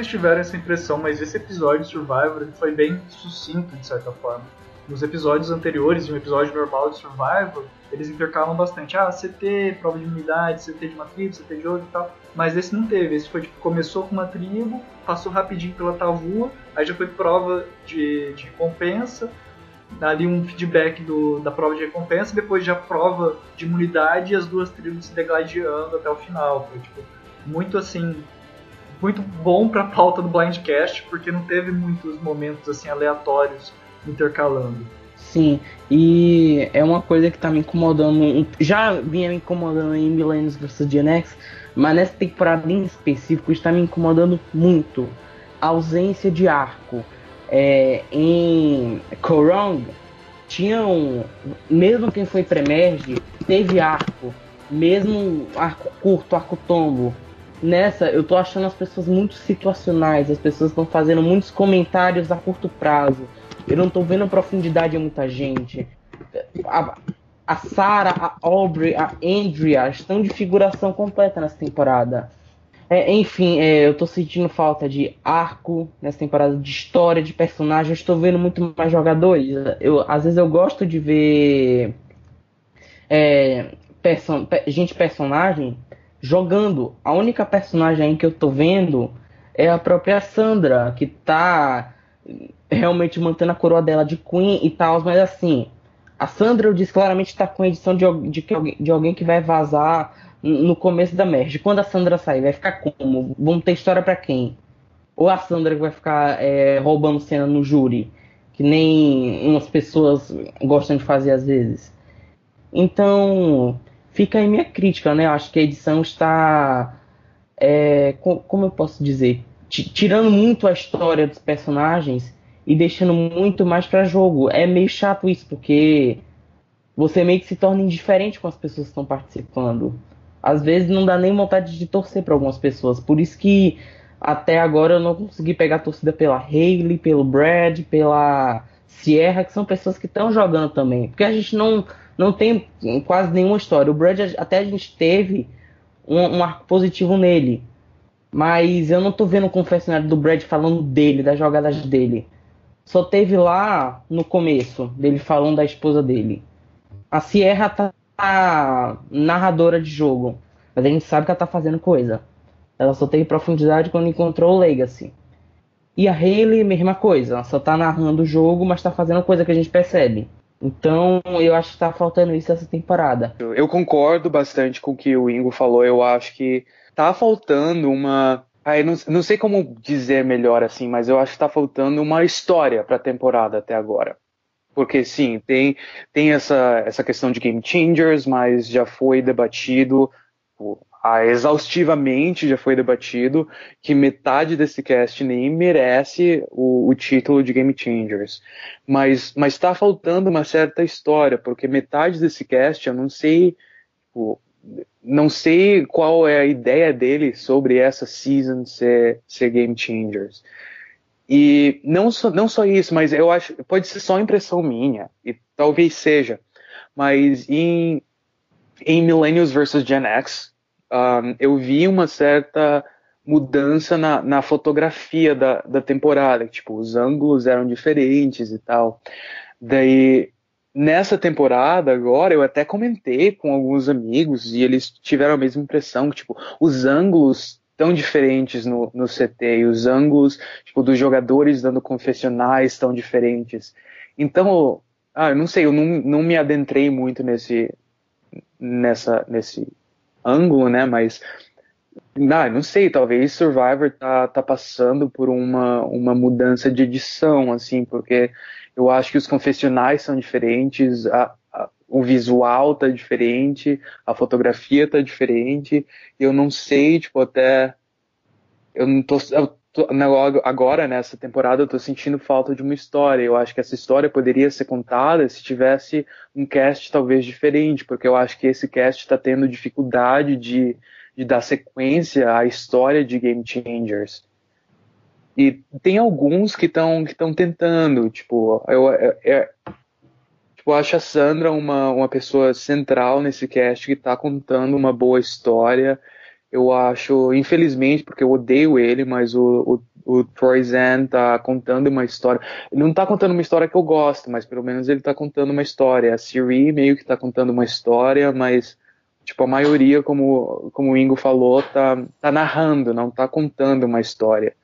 vocês tiveram essa impressão, mas esse episódio de Survivor foi bem sucinto, de certa forma. Nos episódios anteriores, de um episódio normal de Survivor, eles intercalam bastante. Ah, CT, prova de imunidade, CT de uma tribo, CT de outra e tal. Mas esse não teve. Esse foi tipo, começou com uma tribo, passou rapidinho pela Tavua, aí já foi prova de, de recompensa, ali um feedback do, da prova de recompensa, depois já prova de imunidade e as duas tribos se degladiando até o final. Foi tipo, muito assim, muito bom pra pauta do Blindcast, porque não teve muitos momentos assim aleatórios intercalando. Sim, e é uma coisa que tá me incomodando, já vinha me incomodando em Millennials vs Gen X, mas nessa temporada em específico está me incomodando muito. A ausência de arco. É, em Korong, tinham, mesmo quem foi pré-merge, teve arco, mesmo arco curto, arco tombo. Nessa, eu tô achando as pessoas muito situacionais, as pessoas estão fazendo muitos comentários a curto prazo eu não tô vendo profundidade em muita gente. A, a Sarah, a Aubrey, a Andrea estão de figuração completa nessa temporada. É, enfim, é, eu tô sentindo falta de arco nessa temporada, de história, de personagem. Eu estou vendo muito mais jogadores. Eu, às vezes eu gosto de ver é, person gente personagem jogando. A única personagem que eu tô vendo é a própria Sandra, que tá realmente mantendo a coroa dela de Queen e tal, mas assim, a Sandra eu disse claramente está com a edição de, de, de alguém que vai vazar no começo da merge. Quando a Sandra sair, vai ficar como? Vamos ter história para quem? Ou a Sandra que vai ficar é, roubando cena no júri, que nem umas pessoas gostam de fazer às vezes. Então, fica aí minha crítica, né? Eu acho que a edição está. É, como eu posso dizer? Tirando muito a história dos personagens e deixando muito mais para jogo. É meio chato isso, porque você meio que se torna indiferente com as pessoas que estão participando. Às vezes não dá nem vontade de torcer para algumas pessoas. Por isso que até agora eu não consegui pegar a torcida pela Hayley, pelo Brad, pela Sierra, que são pessoas que estão jogando também. Porque a gente não, não tem quase nenhuma história. O Brad até a gente teve um, um arco positivo nele. Mas eu não tô vendo o confessionário do Brad falando dele, das jogadas dele. Só teve lá no começo, dele falando da esposa dele. A Sierra tá narradora de jogo, mas a gente sabe que ela tá fazendo coisa. Ela só teve profundidade quando encontrou o Legacy. E a Hayley, mesma coisa, ela só tá narrando o jogo, mas tá fazendo coisa que a gente percebe. Então, eu acho que tá faltando isso essa temporada. Eu concordo bastante com o que o Ingo falou. Eu acho que tá faltando uma ah, não, não, sei como dizer melhor assim, mas eu acho que está faltando uma história para a temporada até agora. Porque sim, tem, tem essa, essa questão de game changers, mas já foi debatido ah, exaustivamente, já foi debatido que metade desse cast nem merece o, o título de game changers. Mas está faltando uma certa história, porque metade desse cast eu não sei. Tipo, não sei qual é a ideia dele sobre essa season ser, ser game changers. E não só, não só isso, mas eu acho pode ser só impressão minha e talvez seja, mas em em Millennials vs Gen X um, eu vi uma certa mudança na, na fotografia da, da temporada, tipo os ângulos eram diferentes e tal. Daí nessa temporada agora, eu até comentei com alguns amigos e eles tiveram a mesma impressão, que, tipo, os ângulos tão diferentes no, no CT e os ângulos, tipo, dos jogadores dando confessionais tão diferentes. Então, ah, eu não sei, eu não, não me adentrei muito nesse, nessa, nesse ângulo, né, mas não, não sei, talvez Survivor tá, tá passando por uma, uma mudança de edição, assim, porque eu acho que os confessionais são diferentes, a, a, o visual tá diferente, a fotografia tá diferente. Eu não sei, tipo, até. Eu não tô. Eu agora, nessa temporada, eu tô sentindo falta de uma história. Eu acho que essa história poderia ser contada se tivesse um cast talvez diferente, porque eu acho que esse cast está tendo dificuldade de, de dar sequência à história de Game Changers. E tem alguns que estão que estão tentando, tipo, eu, eu, eu, é, tipo, eu acho a Sandra uma, uma pessoa central nesse cast que está contando uma boa história. Eu acho, infelizmente, porque eu odeio ele, mas o, o o Troy Zan tá contando uma história. Ele não tá contando uma história que eu gosto, mas pelo menos ele tá contando uma história. A Siri meio que tá contando uma história, mas tipo a maioria, como, como o Ingo falou, tá, tá narrando, não tá contando uma história.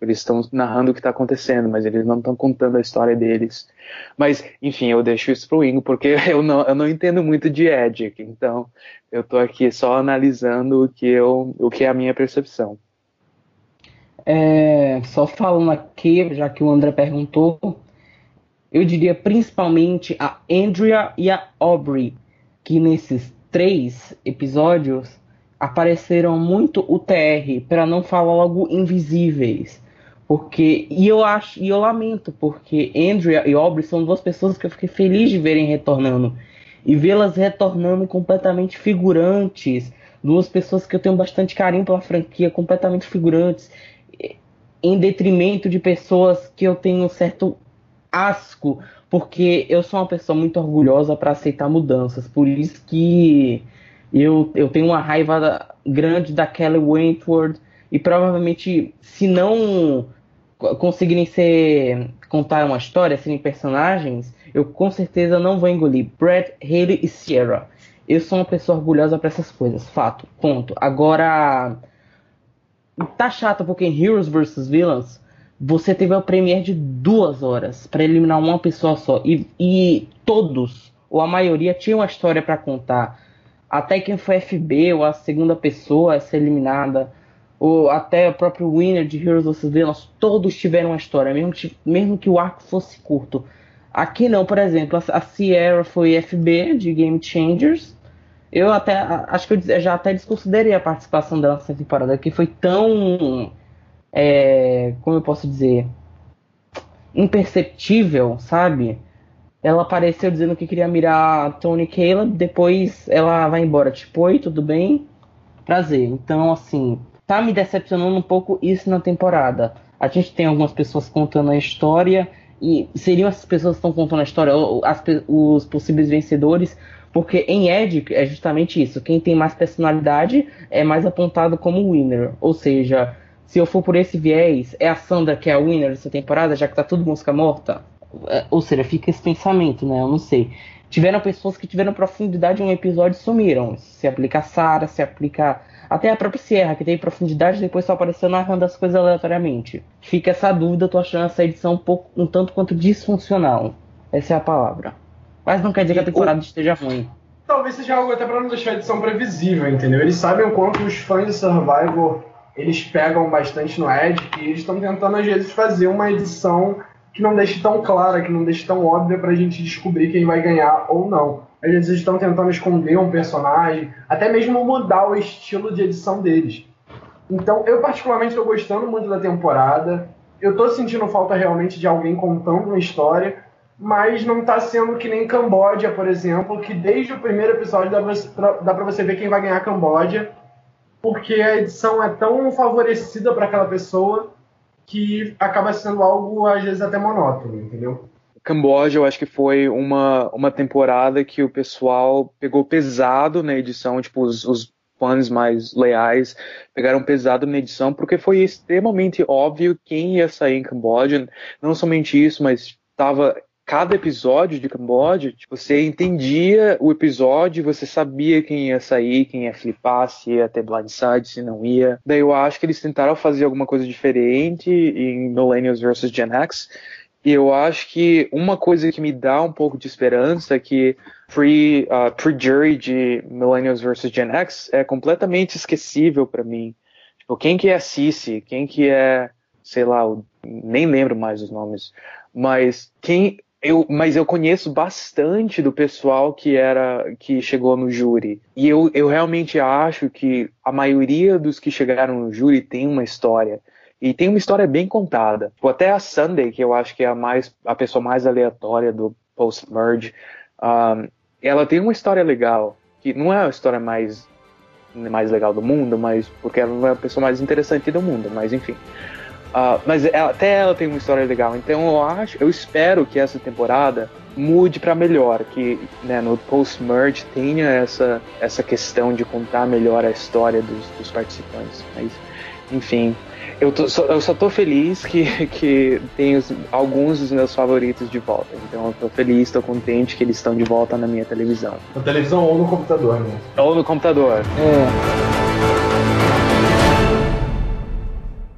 Eles estão narrando o que está acontecendo, mas eles não estão contando a história deles. Mas, enfim, eu deixo isso pro Ingo, porque eu não, eu não entendo muito de Edic, então eu tô aqui só analisando o que, eu, o que é a minha percepção. É, só falando aqui, já que o André perguntou, eu diria principalmente a Andrea e a Aubrey, que nesses três episódios apareceram muito UTR, para não falar logo invisíveis. Porque, e eu acho, e eu lamento, porque Andrea e Aubrey são duas pessoas que eu fiquei feliz de verem retornando. E vê-las retornando completamente figurantes. Duas pessoas que eu tenho bastante carinho pela franquia, completamente figurantes em detrimento de pessoas que eu tenho um certo asco, porque eu sou uma pessoa muito orgulhosa para aceitar mudanças. Por isso que eu, eu tenho uma raiva grande da Kelly Wentworth e provavelmente se não conseguirem ser contar uma história, serem personagens, eu com certeza não vou engolir Brad, Haley e Sierra. Eu sou uma pessoa orgulhosa para essas coisas, fato, ponto. Agora tá chato porque em Heroes vs Villains você teve a premiere de duas horas para eliminar uma pessoa só e, e, todos ou a maioria tinham uma história para contar. Até quem foi FB ou a segunda pessoa a ser eliminada ou até o próprio winner de Heroes vs Villains, todos tiveram uma história, mesmo que, mesmo que o arco fosse curto. Aqui não, por exemplo, a, a Sierra foi FB de Game Changers eu até acho que eu já até desconsiderei a participação dela nessa temporada, que foi tão. É, como eu posso dizer? Imperceptível, sabe? Ela apareceu dizendo que queria mirar Tony Caleb, depois ela vai embora. Tipo, oi, tudo bem? Prazer. Então, assim, tá me decepcionando um pouco isso na temporada. A gente tem algumas pessoas contando a história, e seriam essas pessoas que estão contando a história, as, os possíveis vencedores, porque em Ed é justamente isso. Quem tem mais personalidade é mais apontado como winner. Ou seja, se eu for por esse viés, é a Sandra que é a winner dessa temporada, já que tá tudo música morta? É, ou seja, fica esse pensamento, né? Eu não sei. Tiveram pessoas que tiveram profundidade em um episódio e sumiram. Se aplica a Sarah, se aplica até a própria Sierra, que tem profundidade depois só apareceu narrando as coisas aleatoriamente. Fica essa dúvida, eu tô achando essa edição um pouco, um tanto quanto disfuncional. Essa é a palavra. Mas não quer dizer que a temporada esteja ruim. Talvez seja algo até para não deixar a edição previsível, entendeu? Eles sabem o quanto os fãs de Survivor eles pegam bastante no Edge e eles estão tentando às vezes fazer uma edição que não deixe tão clara, que não deixe tão óbvia para a gente descobrir quem vai ganhar ou não. Eles estão tentando esconder um personagem, até mesmo mudar o estilo de edição deles. Então, eu particularmente estou gostando muito da temporada. Eu estou sentindo falta realmente de alguém contando uma história mas não está sendo que nem Camboja, por exemplo, que desde o primeiro episódio dá para você ver quem vai ganhar Camboja, porque a edição é tão favorecida para aquela pessoa que acaba sendo algo às vezes até monótono, entendeu? Camboja, eu acho que foi uma, uma temporada que o pessoal pegou pesado na edição, tipo, os, os fãs mais leais pegaram pesado na edição, porque foi extremamente óbvio quem ia sair em Camboja. Não somente isso, mas estava cada episódio de Camboja, tipo, você entendia o episódio, você sabia quem ia sair, quem ia flipar, se ia ter blindside, se não ia. Daí eu acho que eles tentaram fazer alguma coisa diferente em Millennials vs Gen X. Eu acho que uma coisa que me dá um pouco de esperança é que pre, uh, pre-jury de Millennials vs Gen X é completamente esquecível para mim. Tipo, quem que é Cici? Quem que é, sei lá, nem lembro mais os nomes. Mas quem eu, mas eu conheço bastante do pessoal que era que chegou no júri. E eu, eu realmente acho que a maioria dos que chegaram no júri tem uma história. E tem uma história bem contada. Tipo, até a Sunday, que eu acho que é a, mais, a pessoa mais aleatória do post-merge, um, ela tem uma história legal. Que não é a história mais, mais legal do mundo, mas porque ela é a pessoa mais interessante do mundo, mas enfim. Uh, mas ela, até ela tem uma história legal. Então eu acho, eu espero que essa temporada mude para melhor, que né, no post-merge tenha essa, essa questão de contar melhor a história dos, dos participantes. Mas, enfim, eu, tô, só, eu só tô feliz que, que tem os, alguns dos meus favoritos de volta. Então eu tô feliz, tô contente que eles estão de volta na minha televisão. Na televisão ou no computador, né? Ou no computador. É.